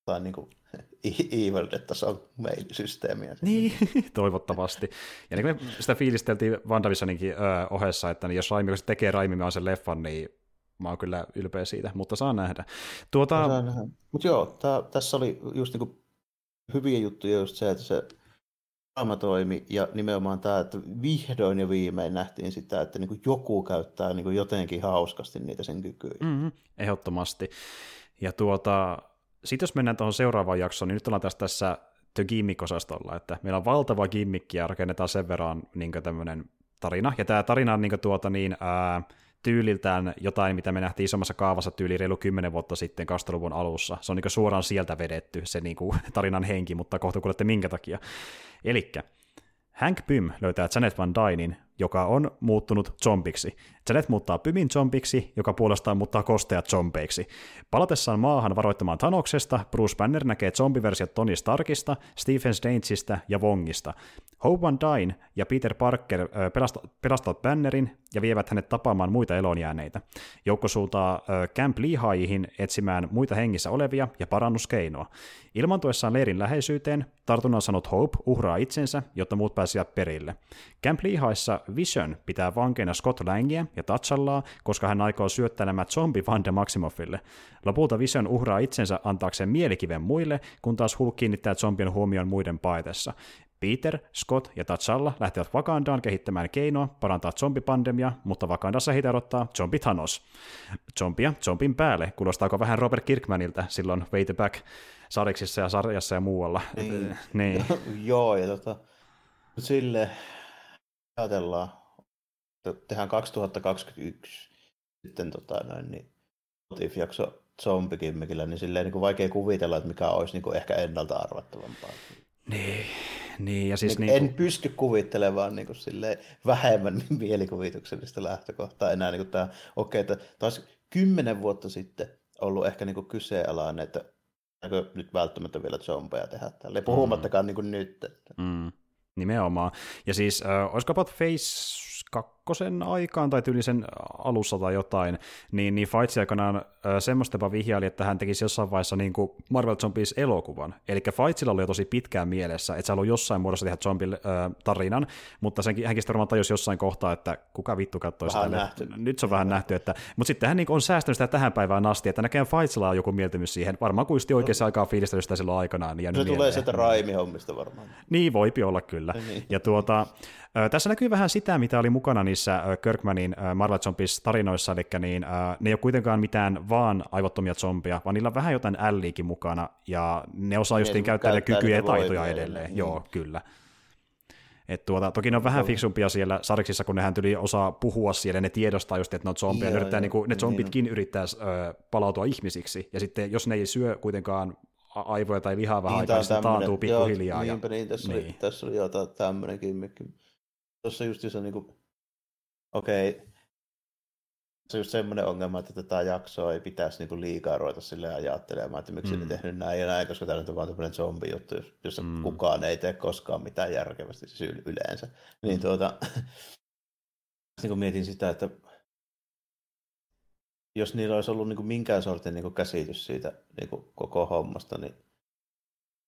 jotain niin kuin evil on mail-systeemiä. Niin, toivottavasti. Ja niin kuin me sitä fiilisteltiin WandaVisioninkin öö, ohessa, että niin jos Raimi kun se tekee Raimi sen leffan, niin mä oon kyllä ylpeä siitä, mutta saa nähdä. Tuota... Mutta joo, tää, tässä oli just niinku hyviä juttuja just se, että se draama toimi ja nimenomaan tämä, että vihdoin ja viimein nähtiin sitä, että niin joku käyttää niin jotenkin hauskasti niitä sen kykyjä. Mm-hmm, ehdottomasti. Ja tuota, sitten jos mennään tuohon seuraavaan jaksoon, niin nyt ollaan tässä, tässä The Gimmick-osastolla, että meillä on valtava gimmikki ja rakennetaan sen verran niin tämmöinen tarina. Ja tämä tarina on niin tuota, niin, ää, tyyliltään jotain, mitä me nähtiin isommassa kaavassa tyyli reilu 10 vuotta sitten 2000-luvun alussa. Se on niin suoraan sieltä vedetty se niin kuin, tarinan henki, mutta kohta kuulette minkä takia. Elikkä Hank Pym löytää Janet Van Dynin joka on muuttunut zombiksi. Janet muuttaa Pymin zombiksi, joka puolestaan muuttaa kosteat zombeiksi. Palatessaan maahan varoittamaan Thanoksesta, Bruce Banner näkee zombiversiot Tony Starkista, Stephen Strangeista ja Wongista. Hope Van Dyne ja Peter Parker pelastavat Bannerin ja vievät hänet tapaamaan muita elonjääneitä. Joukko suuntaa Camp Lehighin etsimään muita hengissä olevia ja parannuskeinoa. Ilmantuessaan leirin läheisyyteen, tartunnan sanot Hope uhraa itsensä, jotta muut pääsivät perille. Camp Lehighissa Vision pitää vankeina Scott Langia ja Tatchallaa, koska hän aikoo syöttää nämä zombi Van de Maximoffille. Lopulta Vision uhraa itsensä antaakseen mielikiven muille, kun taas Hulk kiinnittää zombien huomioon muiden paetessa. Peter, Scott ja T'Challa lähtevät Wakandaan kehittämään keinoa parantaa zombipandemia, mutta Wakandassa heitä odottaa zombi Thanos. Zombia zombin päälle. Kuulostaako vähän Robert Kirkmanilta silloin Way the Back sariksissa ja sarjassa ja muualla? Niin. niin. Joo, ja tota, sille ajatellaan, tehdään 2021 sitten tota noin, niin jakso zombikimmikillä, niin silleen niin kuin vaikea kuvitella, että mikä olisi niin kuin ehkä ennalta arvattavampaa. Niin, niin ja siis niin, niin en kuin... pysty kuvittelemaan niin kuin silleen vähemmän mielikuvituksellista lähtökohtaa enää. Niin kuin tämä, okei, okay, että taas kymmenen vuotta sitten ollut ehkä niin kuin kyseenalainen, että nyt välttämättä vielä zombeja tehdä tälle, puhumattakaan mm. niin kuin nyt. Että... Mm. Nimenomaan. Ja siis, äh, olisiko about Face kakkosen aikaan tai tyyli sen alussa tai jotain, niin, niin Feitsi aikanaan äh, semmoista jopa vihjaili, että hän tekisi jossain vaiheessa niin kuin Marvel Zombies elokuvan. Eli Feitsillä oli jo tosi pitkään mielessä, että se haluaa jossain muodossa tehdä zombie-tarinan, mutta senkin, hänkin sitten varmaan tajusi jossain kohtaa, että kuka vittu katsoi sitä. Nähty. Nyt se on vähän nähty, että, mutta sitten hän niin on säästänyt sitä tähän päivään asti, että näkään Feitsilla on joku mieltymys siihen, varmaan kuin oikeassa no. aikaa fiilistellyt sitä silloin aikanaan. Niin se tulee sieltä Raimi-hommista varmaan. Niin, voipi olla kyllä. Niin. Ja tuota, tässä näkyy vähän sitä, mitä oli mukana niissä Kirkmanin Marvel Zombies tarinoissa, eli niin, ne ei ole kuitenkaan mitään vaan aivottomia zombia, vaan niillä on vähän jotain älliikin mukana, ja ne osaa justiin käyttää, käyttää kykyjä ja taitoja edelleen. Niin. Joo, kyllä. Et tuota, toki ne on vähän fiksumpia siellä sariksissa, kun nehän tuli osaa puhua siellä, ne tiedostaa just, että ne on zombeja, ne, yrittää, niin kuin, ne zombitkin niin yrittää ö, palautua ihmisiksi, ja sitten jos ne ei syö kuitenkaan aivoja tai lihaa vähän niin, aikaa, niin taantuu pikkuhiljaa. Joo, niinpä niin, tässä, niin. Oli, tässä oli jotain tämmöinenkin, tuossa just se niin kuin, okei, okay, se on just semmoinen ongelma, että tätä jaksoa ei pitäisi niinku liikaa ruveta sille ajattelemaan, että miksi mm. ne tehnyt näin ja näin, koska tämä nyt on vaan tämmöinen zombi-juttu, jossa mm. kukaan ei tee koskaan mitään järkevästi siis yleensä. Niin mm. tuota, niin mietin sitä, että jos niillä olisi ollut niin kuin minkään sortin niin kuin käsitys siitä niin kuin koko hommasta, niin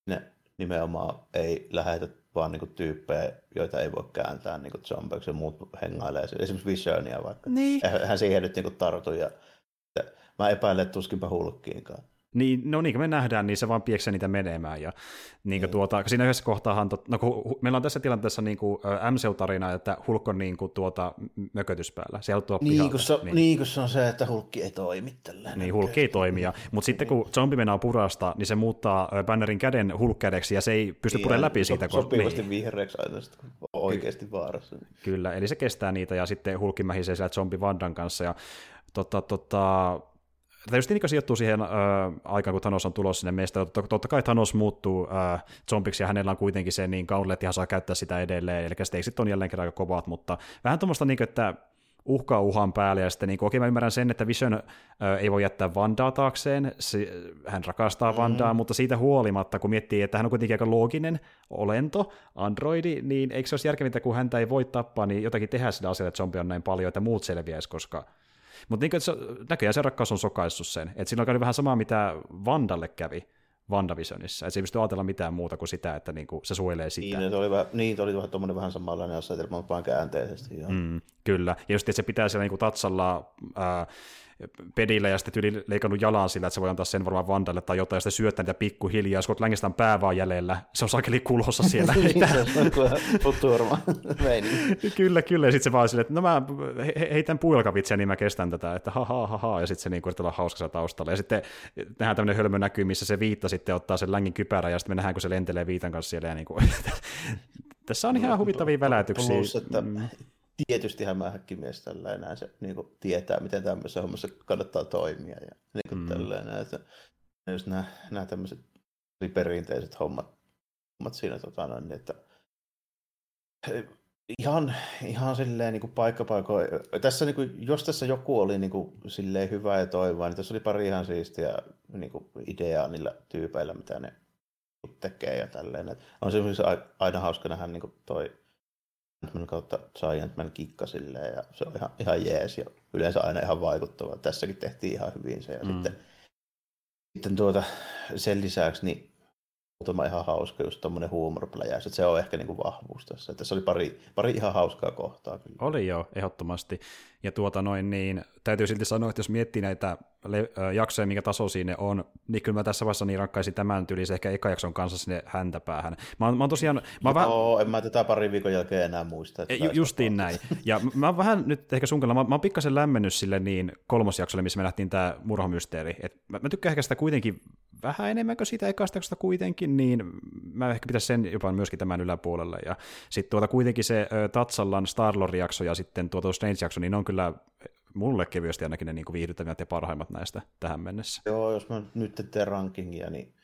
ne nimenomaan ei lähetä vaan niin kuin, tyyppejä, joita ei voi kääntää niin zombeiksi ja muut hengailee. Esimerkiksi Visionia vaikka. Niin. Hän siihen nyt niin kuin, tartu ja mä epäilen, että tuskinpä hulkkiinkaan. Niin, no niin kuin me nähdään, niin se vaan pieksää niitä menemään. Ja, niin kuin mm. tuota, siinä yhdessä kohtaahan, no kun meillä on tässä tilanteessa niin kuin MCU-tarina, että Hulk on niin kuin tuota mökötys päällä. Se niin, kun se, niin. niin, kun se on se, että Hulkki ei toimi tällä Niin, Hulk ei toimi. Mutta sitten kun zombi menee purasta, niin se muuttaa Bannerin käden hulk ja se ei pysty niin, puremaan läpi so, siitä. Kun, sopivasti niin. vihreäksi aina, oikeasti vaarassa. Kyllä, eli se kestää niitä ja sitten Hulkki mähisee siellä zombi Vandan kanssa. Ja tota, tota, Tämä just niin sijoittuu siihen äh, aikaan, kun Thanos on tulossa sinne meistä. Totta, totta kai Thanos muuttuu äh, zombiksi ja hänellä on kuitenkin se niin gauntlet, ihan saa käyttää sitä edelleen. Eli steiksit on jälleen kerran aika kovat, mutta vähän tuommoista, niin kuin, että uhkaa uhan päälle, ja sitten niin okei, mä ymmärrän sen, että Vision äh, ei voi jättää Vandaa taakseen, se, hän rakastaa mm. Vandaa, mutta siitä huolimatta, kun miettii, että hän on kuitenkin aika looginen olento, androidi, niin eikö se olisi järkevintä, kun häntä ei voi tappaa, niin jotakin tehdä sillä asialla, että zombi on näin paljon, että muut selviäisi, koska mutta niin se, näköjään se rakkaus on sokaissut sen. Että siinä on vähän samaa, mitä Vandalle kävi WandaVisionissa. Että se ei pysty ajatella mitään muuta kuin sitä, että niinku se suojelee sitä. Niin, oli, vähän, niin oli vähän, vähän samanlainen asetelma, vaan käänteisesti. Joo. Mm, kyllä. Ja just, että se pitää siellä niinku tatsalla... Ää, pedillä ja sitten tyyli leikannut jalan sillä, että se voi antaa sen varmaan Vandalle tai jotain, ja sitten syöttää niitä pikkuhiljaa, Scott Langista on pää vaan jäljellä. Se on sakeli kulossa siellä. Se on kyllä, kyllä, ja sitten se vaan silleen, että no mä heitän puilkavitsiä, niin mä kestän tätä, että ha ha ha ha, ja sitten se niin yrittää olla hauskassa taustalla. Ja sitten nähdään tämmöinen hölmö näkyy, missä se viitta sitten ottaa sen längin kypärä, ja sitten me nähdään, kun se lentelee viitan kanssa siellä, ja niin kuin, tässä on ihan huvittavia väläytyksiä. Plus, että mm tietysti hämähäkkimies tällainen, se niin kuin, tietää, miten tämmöisessä hommassa kannattaa toimia. Ja niin kuin mm. tällainen, että just nämä, nämä tämmöiset perinteiset hommat, hommat siinä, tota, noin, niin, että Ihan, ihan silleen niin paikkapaikoin. Tässä, niin kuin, jos tässä joku oli niin kuin, silleen hyvä ja toivoa, niin tässä oli pari ihan siistiä niin kuin, ideaa niillä tyypeillä, mitä ne tekee ja tälleen. Et on se aina hauska nähdä niin kuin toi Kautta Man kikka silleen, ja se on ihan, ihan jees ja yleensä aina ihan vaikuttava. Tässäkin tehtiin ihan hyvin se. Ja mm. sitten, sitten tuota, sen lisäksi niin muutama ihan hauska just tommonen huumorpläjäys, että se on ehkä niinku vahvuus tässä. Tässä oli pari, pari ihan hauskaa kohtaa kyllä. Oli joo, ehdottomasti. Ja tuota noin niin, täytyy silti sanoa, että jos miettii näitä le- jaksoja, minkä taso siinä on, niin kyllä mä tässä vaiheessa niin rakkaisin tämän tyylisen ehkä eka jakson kanssa sinne häntäpäähän. Mä oon, mä oon tosiaan... Mä Joo, vähän... en mä tätä pari viikon jälkeen enää muista. Että Ju- justiin näin. Ja mä oon vähän nyt ehkä sun kanssa, mä, mä oon pikkasen lämmennyt sille niin kolmosjaksolle, missä me nähtiin tämä murhamysteeri. Et mä, mä tykkään ehkä sitä kuitenkin vähän enemmän kuin siitä ekasta kuitenkin, niin mä ehkä pitäisin sen jopa myöskin tämän yläpuolelle. Ja sitten tuota kuitenkin se Tatsallan Starlord-jakso ja sitten tuota Strange-jakso, niin on kyllä mulle kevyesti ainakin ne niin viihdyttävät ja parhaimmat näistä tähän mennessä. Joo, jos mä nyt teen rankingia, niin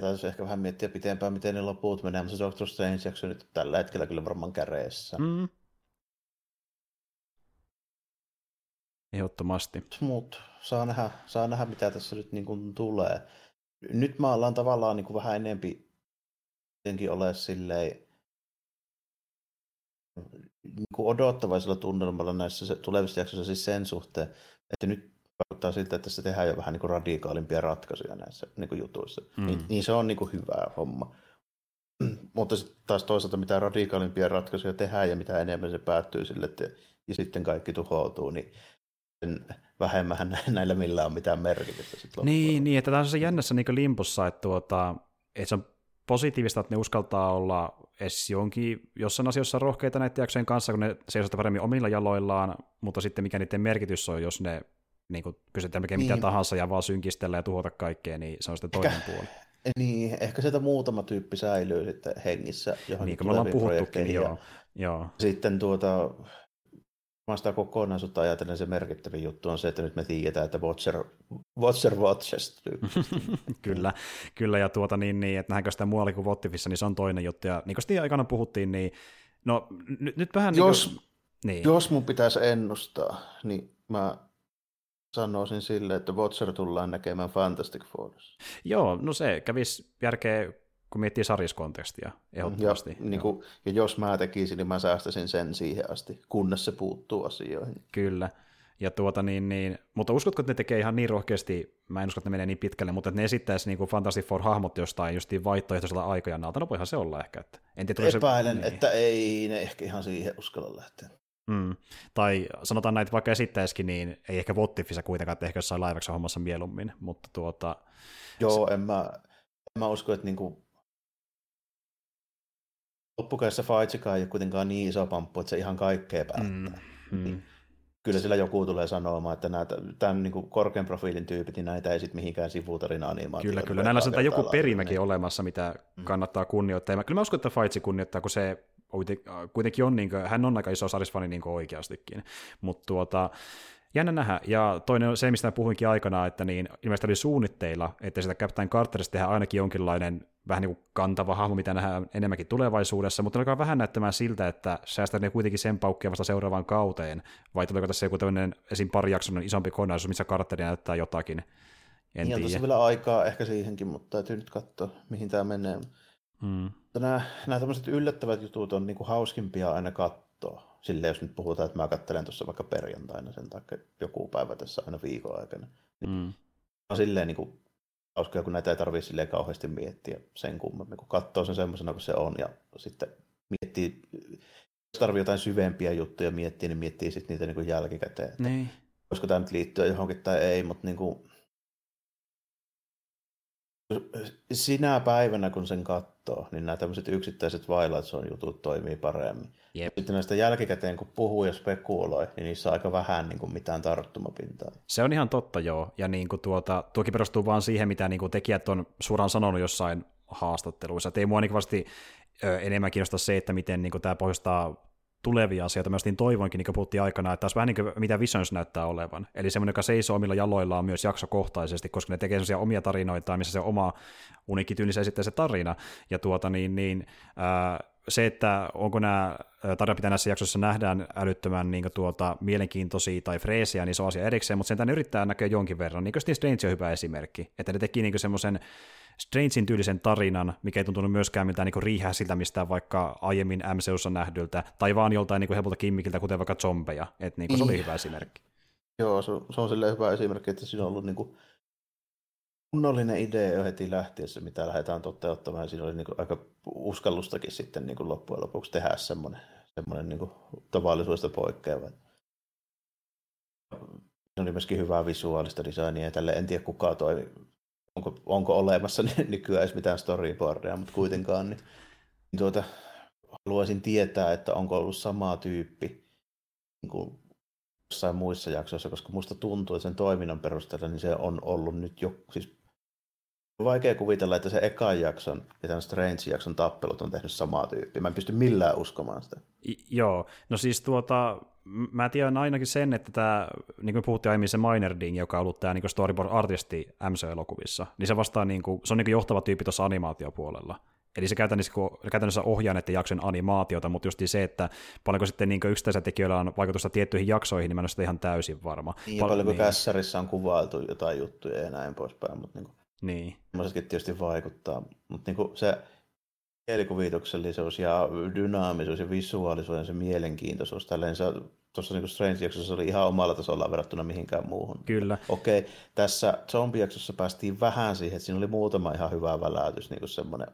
täytyisi ehkä vähän miettiä pitempään, miten ne loput menee, mutta se Doctor Strange jakso nyt tällä hetkellä kyllä varmaan käreessä. Mm. Ehdottomasti. Mut saa nähdä, saa nähdä, mitä tässä nyt niin kuin tulee. Nyt mä ollaan tavallaan niin kuin vähän enempi jotenkin ole silleen niin kuin odottavaisella tunnelmalla näissä tulevissa jaksoissa siis sen suhteen, että nyt vaikuttaa siltä, että se tehdään jo vähän niin kuin radikaalimpia ratkaisuja näissä niin kuin jutuissa. Mm. Niin, niin se on niin kuin hyvä homma. Mutta sitten taas toisaalta mitä radikaalimpia ratkaisuja tehdään ja mitä enemmän se päättyy sille, että ja sitten kaikki tuhoutuu, niin vähemmän näillä millään on mitään merkitystä. Sit niin, niin, että tämä on se jännässä niin limpossa, että, tuota, että se on positiivista, että ne uskaltaa olla edes jonkin, jossain asioissa rohkeita näiden jaksojen kanssa, kun ne seisovat paremmin omilla jaloillaan, mutta sitten mikä niiden merkitys on, jos ne niin kuin pystytään melkein niin. mitä tahansa ja vaan synkistellä ja tuhota kaikkea, niin se on sitten toinen ehkä, puoli. Niin, ehkä sieltä muutama tyyppi säilyy sitten hengissä johon Niin kuin me ollaan puhuttukin, niin joo. joo. Sitten tuota, mä sitä kokonaisuutta ajatellen se merkittävin juttu on se, että nyt me tiedetään, että Watcher, Watcher watches. kyllä, kyllä, ja tuota niin, niin että nähdäänkö sitä muualla kuin Vottifissa, niin se on toinen juttu, ja niin kuin sitä aikana puhuttiin, niin no nyt, nyt vähän jos, niin kuin, niin. jos mun pitäisi ennustaa, niin mä sanoisin sille, että Watcher tullaan näkemään Fantastic Fourissa. Joo, no se kävisi järkeä kun miettii sarjiskontekstia ehdottomasti. Ja, niin kuin, ja jos mä tekisin, niin mä säästäisin sen siihen asti, kunnes se puuttuu asioihin. Kyllä. Ja tuota niin, niin, mutta uskotko, että ne tekee ihan niin rohkeasti, mä en usko, että ne menee niin pitkälle, mutta että ne esittäisi niin kuin Fantasy Four-hahmot jostain justiin vaihtoehtoisella aikajanalta, no voihan se olla ehkä. Että, en tiedä, Epäilen, se, niin. että ei ne ehkä ihan siihen uskalla lähteä. Mm. Tai sanotaan näitä, vaikka esittäisikin, niin ei ehkä Vottifissa kuitenkaan, että ehkä jossain laivaksi hommassa mieluummin, mutta tuota... Joo, se... en mä, en mä usko, että niinku loppukädessä Faitsikaan ei ole kuitenkaan niin iso pamppu, että se ihan kaikkea päättää. Mm, mm. Kyllä sillä joku tulee sanomaan, että nämä, tämän niin kuin korkean profiilin tyypit, niin näitä ei sitten mihinkään sivutarina animaatio. Kyllä, kyllä. Näillä on joku perimäkin niin. olemassa, mitä mm. kannattaa kunnioittaa. Ja kyllä mä uskon, että Faitsi kunnioittaa, kun se kuitenkin on, niin kuin, hän on aika iso sarisfani niin oikeastikin. Mutta tuota, jännä nähdä. Ja toinen on se, mistä puhuinkin aikana, että niin ilmeisesti oli suunnitteilla, että sitä Captain Carterista tehdään ainakin jonkinlainen vähän niin kuin kantava hahmo, mitä nähdään enemmänkin tulevaisuudessa, mutta alkaa vähän näyttämään siltä, että säästää ne kuitenkin sen paukkia vasta seuraavaan kauteen, vai tuleeko tässä joku tämmöinen esim. pari jakson isompi kokonaisuus, missä Carteri näyttää jotakin. En niin on vielä aikaa ehkä siihenkin, mutta täytyy nyt katsoa, mihin tämä menee. Hmm. Nämä, nämä tämmöiset yllättävät jutut on niin kuin hauskimpia aina katsoa. Silleen, jos nyt puhutaan, että mä katselen tuossa vaikka perjantaina sen takia joku päivä tässä aina viikon aikana. Niin on silleen niin kuin hauskoja, kun näitä ei tarvitse silleen kauheasti miettiä sen kummemmin, kun katsoo sen semmoisena kuin se on ja sitten miettii, jos tarvii jotain syvempiä juttuja miettiä, niin miettii sitten niitä niin kuin jälkikäteen. Niin. Voisiko tämä nyt liittyä johonkin tai ei, mutta niin kuin, sinä päivänä, kun sen katsoo, niin nämä tämmöiset yksittäiset on jutut toimii paremmin. Yep. Sitten näistä jälkikäteen, kun puhuu ja spekuloi, niin niissä on aika vähän niin kuin mitään tarttumapintaa. Se on ihan totta, joo. Ja niin kuin tuota, tuokin perustuu vaan siihen, mitä niin kuin tekijät on suoraan sanonut jossain haastatteluissa. Et ei mua niin vasti enemmän kiinnosta se, että miten niin kuin tämä pohjustaa tulevia asioita. Mä niin toivoinkin, niin kuin puhuttiin aikana, että taas vähän niin kuin mitä Visions näyttää olevan. Eli semmoinen, joka seisoo omilla jaloillaan myös jaksokohtaisesti, koska ne tekee sellaisia omia tarinoita, missä se oma uniikki tyyli se tarina. Ja tuota niin, niin ää, se, että onko nämä tarinapitä näissä jaksoissa nähdään älyttömän niin tuota, mielenkiintoisia tai freesiä, niin se on asia erikseen, mutta sen tänne yrittää näkyä jonkin verran. Niin kuin Strange on hyvä esimerkki, että ne teki niin semmoisen Strangein tyylisen tarinan, mikä ei tuntunut myöskään miltään niin riihäsiltä mistään vaikka aiemmin MCUssa nähdyltä, tai vaan joltain niin helpolta kimmikiltä, kuten vaikka zombeja. Että niin se oli niin. hyvä esimerkki. Joo, se, se on silleen hyvä esimerkki, että siinä on ollut niin kuin kunnollinen idea jo heti lähtiessä, mitä lähdetään toteuttamaan. Siinä oli niin kuin aika uskallustakin sitten niin kuin loppujen lopuksi tehdä semmoinen, semmoinen niin kuin tavallisuudesta poikkeava. Se oli myöskin hyvää visuaalista designia tälle en tiedä kuka toi, onko, onko olemassa nykyään edes mitään storyboardia, mutta kuitenkaan niin, niin tuota, haluaisin tietää, että onko ollut sama tyyppi niin kuin jossain muissa jaksoissa, koska musta tuntuu, että sen toiminnan perusteella niin se on ollut nyt jo, siis vaikea kuvitella, että se ekan jakson ja tämän Strange-jakson tappelut on tehnyt samaa tyyppiä. Mä en pysty millään uskomaan sitä. I, joo, no siis tuota, mä tiedän ainakin sen, että tämä, niin kuin puhuttiin aiemmin, se Minerding, joka on ollut tämä niin storyboard-artisti MC-elokuvissa, niin se vastaa, niin kuin, se on niin kuin johtava tyyppi tuossa animaatiopuolella. Eli se käytännössä, käytännössä ohjaa näiden jakson animaatiota, mutta just se, että paljonko sitten niin yksittäisillä tekijöillä on vaikutusta tiettyihin jaksoihin, niin mä en ole sitä ihan täysin varma. Niin, Pal- paljonko niin. kässärissä on kuvailtu jotain juttuja ja näin poispäin, mutta niin kuin, niin. tietysti vaikuttaa. Mutta niin se kielikuvituksellisuus ja dynaamisuus ja visuaalisuus ja se mielenkiintoisuus, tälleen se tuossa niin Strange-jaksossa oli ihan omalla tasolla verrattuna mihinkään muuhun. Kyllä. Okei, tässä zombie-jaksossa päästiin vähän siihen, että siinä oli muutama ihan hyvä väläytys, niin kuin semmoinen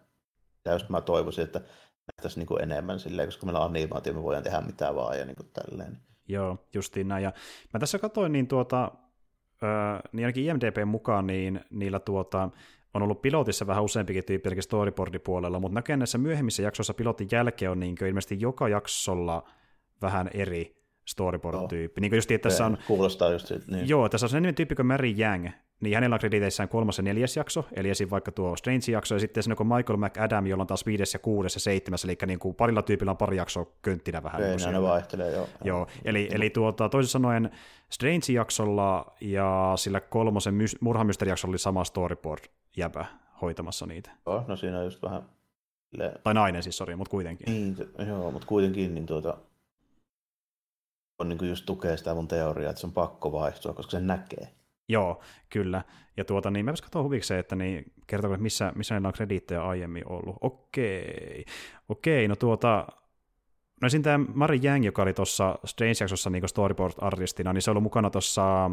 ja just mä toivoisin, että nähtäisiin niin kuin enemmän silleen, koska meillä on animaatio, me voidaan tehdä mitä vaan ja niin kuin tälleen. Joo, justiin näin. Ja mä tässä katsoin, niin, tuota, äh, niin ainakin IMDB mukaan, niin niillä tuota, on ollut pilotissa vähän useampikin tyyppi storyboardipuolella, mutta näkee näissä myöhemmissä jaksoissa pilotin jälkeen on niin ilmeisesti joka jaksolla vähän eri storyboard-tyyppi. Niin kuin just, että tässä on, Kuulostaa just siitä, niin. Joo, tässä on sellainen tyyppi kuin Mary Yang, niin hänellä on krediteissään kolmas ja neljäs jakso, eli esim. vaikka tuo Strange-jakso, ja sitten siinä on Michael McAdam, jolla on taas viides ja kuudes ja seitsemäs, eli niin kuin parilla tyypillä on pari jaksoa könttinä vähän. Ei, niin ne vaihtelee, joo. Joo, eli, eli tuota, toisin sanoen Strange-jaksolla ja sillä kolmosen my- murhamysteri-jaksolla oli sama storyboard-jäpä hoitamassa niitä. Joo, no siinä on just vähän... Tai nainen siis, sori, mutta kuitenkin. Niin, joo, mutta kuitenkin niin tuota, on niin just tukee sitä mun teoriaa, että se on pakko vaihtua, koska se näkee. Joo, kyllä. Ja tuota, niin mä katsoa huvikseen, että niin, kertooko, että missä, missä niillä on krediittejä aiemmin ollut. Okei, okei, no tuota, No siinä tämä Mari Jang, joka oli tuossa Strange-jaksossa niin storyboard-artistina, niin se ollut mukana tuossa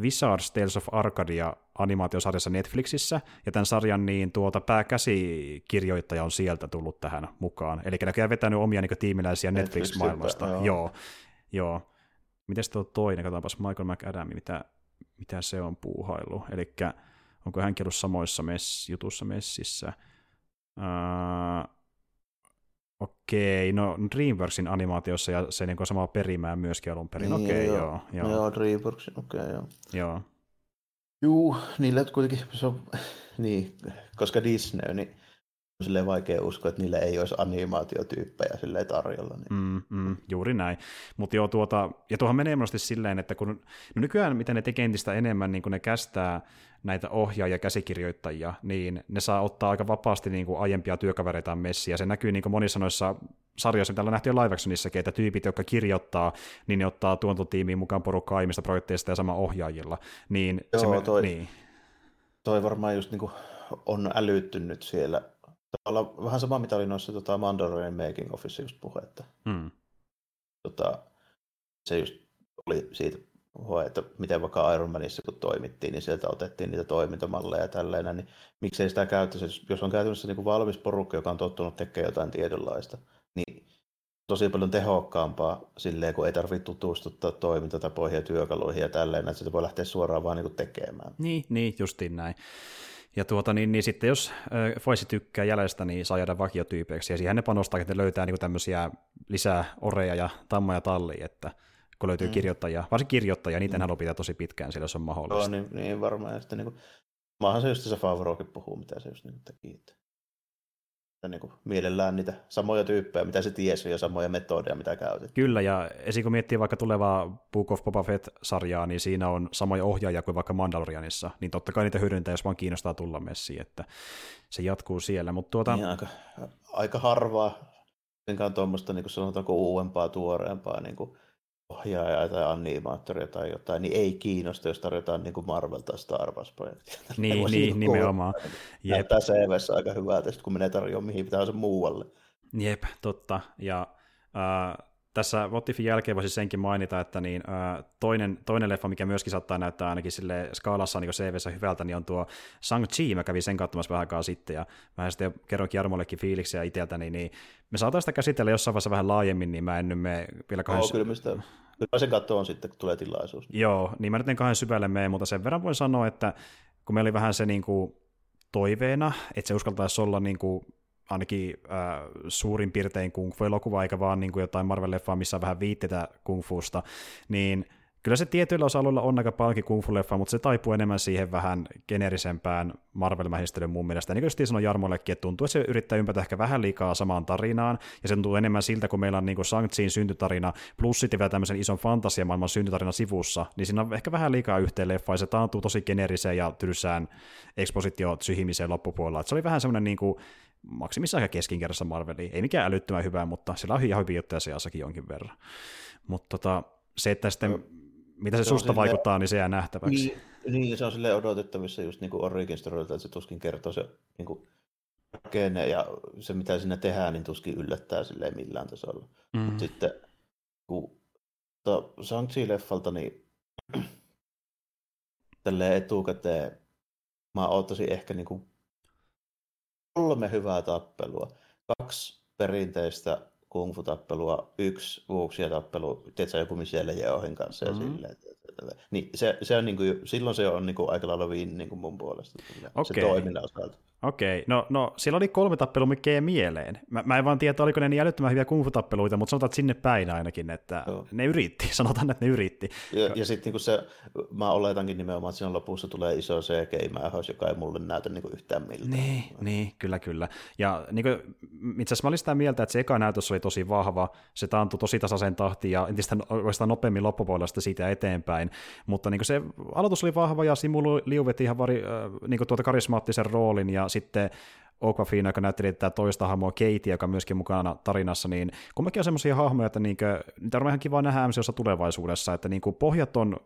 Wizards Tales of Arcadia animaatiosarjassa Netflixissä, ja tämän sarjan niin tuota pääkäsikirjoittaja on sieltä tullut tähän mukaan. Eli näköjään vetänyt omia niin tiimiläisiä Netflix-maailmasta. Joo. joo. Joo. Miten tuo toinen? Katsotaanpas Michael McAdam, mitä, mitä se on puuhailu. Eli onko hänkin ollut samoissa mess, jutussa messissä? Uh, Okei, okay, no Dreamworksin animaatiossa ja se niin samaa perimää myöskin alun perin. Niin, okei, okay, joo. Joo, joo. joo Dreamworksin, okei, okay, joo. Joo. Juu, niillä kuitenkin, se on, niin, koska Disney, niin silleen vaikea uskoa, että niillä ei olisi animaatiotyyppejä silleen tarjolla. Niin. Mm, mm, juuri näin. Mutta joo, tuota, ja tuohon menee monesti silleen, että kun no nykyään mitä ne tekee entistä enemmän, niin kun ne kästää näitä ohjaajia ja käsikirjoittajia, niin ne saa ottaa aika vapaasti niin kuin aiempia työkavereitaan messiä. Se näkyy niin kuin monissa noissa sarjoissa, mitä on nähty jo live actionissakin, että tyypit, jotka kirjoittaa, niin ne ottaa tuontotiimiin mukaan porukkaa aiemmista projekteista ja sama ohjaajilla. Niin Joo, se me, toi, niin. toi varmaan just niin kuin on älyttynyt siellä Tavallaan vähän sama, mitä oli noissa tota, Mandalorian making office just puhetta. Hmm. Tota, se just oli siitä että miten vaikka Iron Manissa kun toimittiin, niin sieltä otettiin niitä toimintamalleja ja tälleen, niin miksei sitä käyttäisi, jos on käytännössä niin kuin valmis porukka, joka on tottunut tekemään jotain tietynlaista, niin tosi paljon tehokkaampaa silleen, kun ei tarvitse tutustuttaa toimintatapoihin ja työkaluihin ja tälleen, että sitä voi lähteä suoraan vaan niin kuin tekemään. Niin, niin, justiin näin. Ja tuota, niin, niin sitten jos äh, Foisi tykkää jäljestä, niin saa jäädä vakiotyypeiksi, ja siihen ne panostaa, että ne löytää niin tämmöisiä lisää oreja ja tammoja talliin, että kun löytyy mm. kirjoittajia, varsin kirjoittajia, niitä mm. haluaa pitää tosi pitkään sillä, jos on mahdollista. Joo, niin, niin varmaan. Ja sitten niin kuin, maahan se just se Favrokin puhuu, mitä se just niin teki. Että niin kuin, mielellään niitä samoja tyyppejä, mitä se tiesi, ja samoja metodeja, mitä käytetään. Kyllä, ja esim. kun miettii vaikka tulevaa Book of Boba Fett-sarjaa, niin siinä on samoja ohjaajia kuin vaikka Mandalorianissa, niin totta kai niitä hyödyntää, jos vaan kiinnostaa tulla messiin, että se jatkuu siellä. Mutta tuota... niin, aika, aika harvaa enkaan tuommoista, niin kuin sanotaanko uudempaa, tuoreempaa niin kuin ohjaajaa tai animaattoria tai jotain, niin ei kiinnosta, jos tarjotaan niin kuin Marvel tai Star Wars-projektia. Niin, niin niin nimenomaan. Jep. Näyttää CVssä aika hyvältä, kun menee tarjoamaan mihin pitää se muualle. Jep, totta. Ja äh, tässä Votifin jälkeen voisi senkin mainita, että niin, äh, toinen, toinen leffa, mikä myöskin saattaa näyttää ainakin sille skaalassa niin CVssä hyvältä, niin on tuo Shang-Chi, mä kävin sen katsomassa vähän aikaa sitten, ja mä sitten kerroinkin Jarmollekin fiiliksiä itseltäni, niin me saataisiin sitä käsitellä jossain vaiheessa vähän laajemmin, niin mä en nyt me vielä kahden... Joo, kyllä, sitä, kyllä sen katsoa sitten, kun tulee tilaisuus. Joo, niin mä nyt en kahden syvälle mene, mutta sen verran voin sanoa, että kun meillä oli vähän se niin kuin, toiveena, että se uskaltaisi olla niin kuin, ainakin äh, suurin piirtein kung fu-elokuva, eikä vaan niin kuin jotain Marvel-leffaa, missä on vähän viitteitä kung fusta, niin kyllä se tietyillä osa-alueilla on aika paljonkin kung fu-leffa, mutta se taipuu enemmän siihen vähän generisempään Marvel-mähistelyyn mun mielestä. niin kuin sanoin Jarmollekin, että tuntuu, että se yrittää ympätä ehkä vähän liikaa samaan tarinaan, ja se tuntuu enemmän siltä, kun meillä on niin shang syntytarina, plus sitten vielä tämmöisen ison fantasiamaailman syntytarina sivussa, niin siinä on ehkä vähän liikaa yhteen leffa, ja se taantuu tosi generiseen ja tylsään ekspositio syhimiseen loppupuolella. Että se oli vähän semmoinen niin kuin maksimissaan aika keskinkerrassa Marveliin. Ei mikään älyttömän hyvää, mutta sillä on ihan hyviä juttuja seassakin jonkin verran. Mutta tota, se, että sitten, no, mitä se, se susta vaikuttaa, niin se jää nähtäväksi. Niin, niin se on sille odotettavissa just niin kuin Origin Storylta, että se tuskin kertoo se niin kuin rakenne ja se, mitä sinne tehdään, niin tuskin yllättää sille millään tasolla. Mm. Mutta sitten kun to, Shang-Chi-leffalta, niin tälleen etukäteen mä odottaisin ehkä niin kuin kolme hyvää tappelua, kaksi perinteistä kung fu-tappelua, yksi vuoksia tappelu, tiedätkö, joku Michelle Yeohin kanssa mm-hmm. ja silleen. Niin se, se on niin kuin, silloin se on niin kuin aika lailla viin niin kuin mun puolesta. Okay. Se toiminnan osalta. Okei, no, no siellä oli kolme tappelua, mikä jäi mieleen. Mä, mä en vaan tiedä, oliko ne niin älyttömän hyviä kungfu-tappeluita, mutta sanotaan, että sinne päin ainakin, että Joo. ne yritti, sanotaan, että ne yritti. Ja, ja sitten niin se, mä oletankin nimenomaan, että siinä lopussa tulee iso CGI-mähäys, joka ei mulle näytä niin kuin yhtään miltä. Niin, niin, kyllä, kyllä. Ja niin kuin, itse asiassa mä olin sitä mieltä, että se eka näytös oli tosi vahva, se taantui tosi tasaisen tahtiin ja entistä oikeastaan nopeammin loppupuolesta siitä eteenpäin, mutta niin kuin se aloitus oli vahva ja Simulu liuveti ihan vari, niin kuin tuota karismaattisen roolin ja sitten Okafina, joka näytteli tätä toista hahmoa Katie, joka on myöskin mukana tarinassa, niin kumminkin on semmoisia hahmoja, että niinkö, niitä on ihan kiva nähdä MCOssa tulevaisuudessa, että niinku pohjat on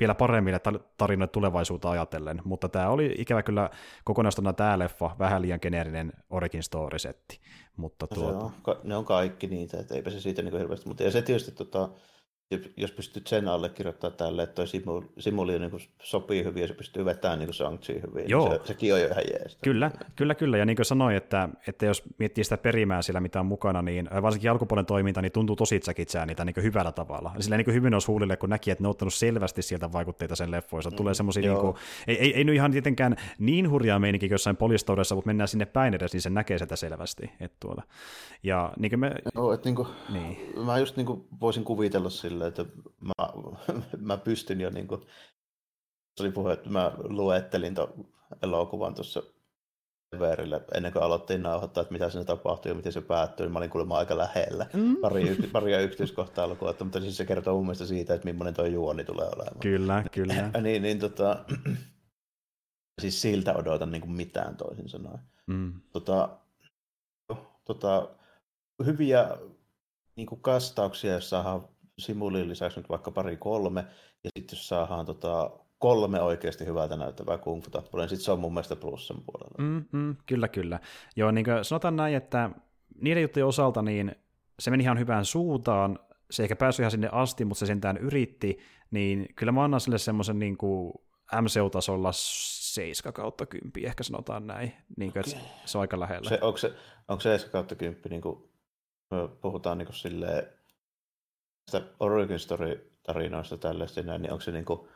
vielä paremmille tarinoille tulevaisuutta ajatellen, mutta tämä oli ikävä kyllä kokonaisuutena tämä leffa vähän liian geneerinen origin story-setti. Mutta no tuota... on, ne on kaikki niitä, että eipä se siitä niin hirveästi, mutta ja se tietysti tota, jos pystyt sen allekirjoittamaan tälle, että toi simuli, simuli niin sopii hyvin ja se pystyy vetämään niin shang hyvin, Joo. Niin se, sekin on jo ihan jees. Kyllä, kyllä, kyllä. Ja niin kuin sanoin, että, että jos miettii sitä perimää sillä, mitä on mukana, niin varsinkin alkupuolen toiminta niin tuntuu tosi tsäkitsää niitä niin hyvällä tavalla. Sillä niin hyvin olisi huulille, kun näki, että ne on ottanut selvästi sieltä vaikutteita sen leffoissa. Mm, Tulee semmoisia, niin kuin, ei, ei, ei, nyt ihan tietenkään niin hurjaa meininkin jossain polistoudessa, mutta mennään sinne päin edes, niin se näkee sitä selvästi. Että tuolla. Ja niin kuin me... Joo, että niin kuin, niin. mä just niin kuin voisin kuvitella sille, että mä, mä pystyn jo niin kuin, se oli puhe, että mä luettelin tuon elokuvan tuossa verille ennen kuin aloittiin nauhoittaa, että mitä siinä tapahtui ja miten se päättyi, niin mä olin kuulemma aika lähellä mm. pari, paria yksityiskohtaa alkuun, mutta siis se kertoo mun mielestä siitä, että millainen tuo juoni tulee olemaan. Kyllä, kyllä. niin, niin tota, siis siltä odotan niin kuin mitään toisin sanoen. Mm. Tota, tota, hyviä niin kuin kastauksia, jos saadaan Simulin lisäksi nyt vaikka pari kolme, ja sitten jos saadaan tota, kolme oikeasti hyvältä näyttävää kung fu niin sitten se on mun mielestä plussan puolella. Mm, mm, kyllä, kyllä. Joo, niin kuin sanotaan näin, että niiden juttujen osalta niin se meni ihan hyvään suuntaan, se eikä päässyt ihan sinne asti, mutta se sentään yritti, niin kyllä mä annan sille semmoisen niin kuin MCU-tasolla 7 kautta 10, ehkä sanotaan näin, niin kuin, okay. se on aika lähellä. Se, onko, se, onko se 7 kautta 10, niin kuin, puhutaan niin kuin silleen, sitä Origin Story-tarinoista tällaista, niin onko se niin kuin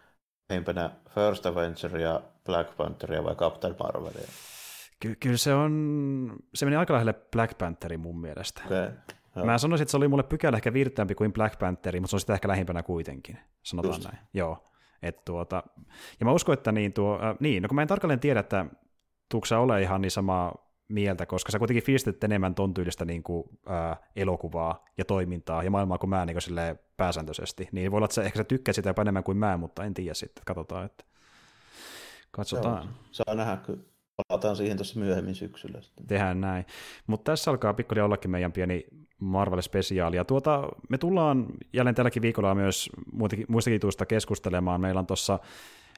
heimpänä First Avengeria, Black Pantheria vai Captain Marvelia? Ky- kyllä se on, se meni aika lähelle Black Pantherin mun mielestä. Okay. Mä sanoisin, että se oli mulle pykälä ehkä virteämpi kuin Black Pantheri, mutta se on sitä ehkä lähimpänä kuitenkin, sanotaan Just. näin. Joo. Et tuota, ja mä uskon, että niin tuo, äh, niin, no kun mä en tarkalleen tiedä, että tuukse ole ihan niin sama mieltä, koska sä kuitenkin fiilistet enemmän ton tyylistä niin kuin, ää, elokuvaa ja toimintaa ja maailmaa kuin mä niin kuin pääsääntöisesti. Niin voi olla, että sä, ehkä sä tykkäät sitä jopa enemmän kuin mä, mutta en tiedä sitten. Katsotaan, että katsotaan. Saa nähdä, kyllä palataan siihen tuossa myöhemmin syksyllä. Sitten. Tehdään näin. Mutta tässä alkaa pikkuhiljaa ollakin meidän pieni Marvel-spesiaali. Ja tuota, me tullaan jälleen tälläkin viikolla myös muistakin tuosta keskustelemaan. Meillä on tuossa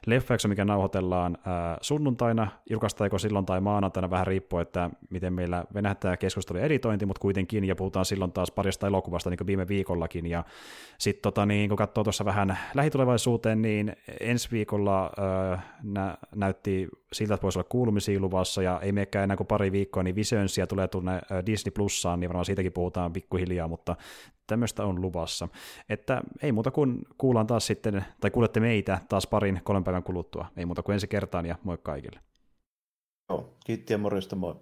leffajakso, mikä nauhoitellaan sunnuntaina, julkaistaako silloin tai maanantaina, vähän riippuu, että miten meillä venähtää keskustelu editointi, mutta kuitenkin, ja puhutaan silloin taas parista elokuvasta, niin kuin viime viikollakin, ja sitten tota, niin, kun katsoo tuossa vähän lähitulevaisuuteen, niin ensi viikolla ää, nä, näytti siltä, voisi olla kuulumisia luvassa, ja ei menekään enää kuin pari viikkoa, niin Visionsia tulee tuonne Disney Plussaan, niin varmaan siitäkin puhutaan pikkuhiljaa, mutta tämmöistä on luvassa. Että ei muuta kuin kuullaan taas sitten, tai kuulette meitä taas parin kolmen päivän kuluttua. Ei muuta kuin ensi kertaan ja moi kaikille. Joo, kiitti ja morjesta moi.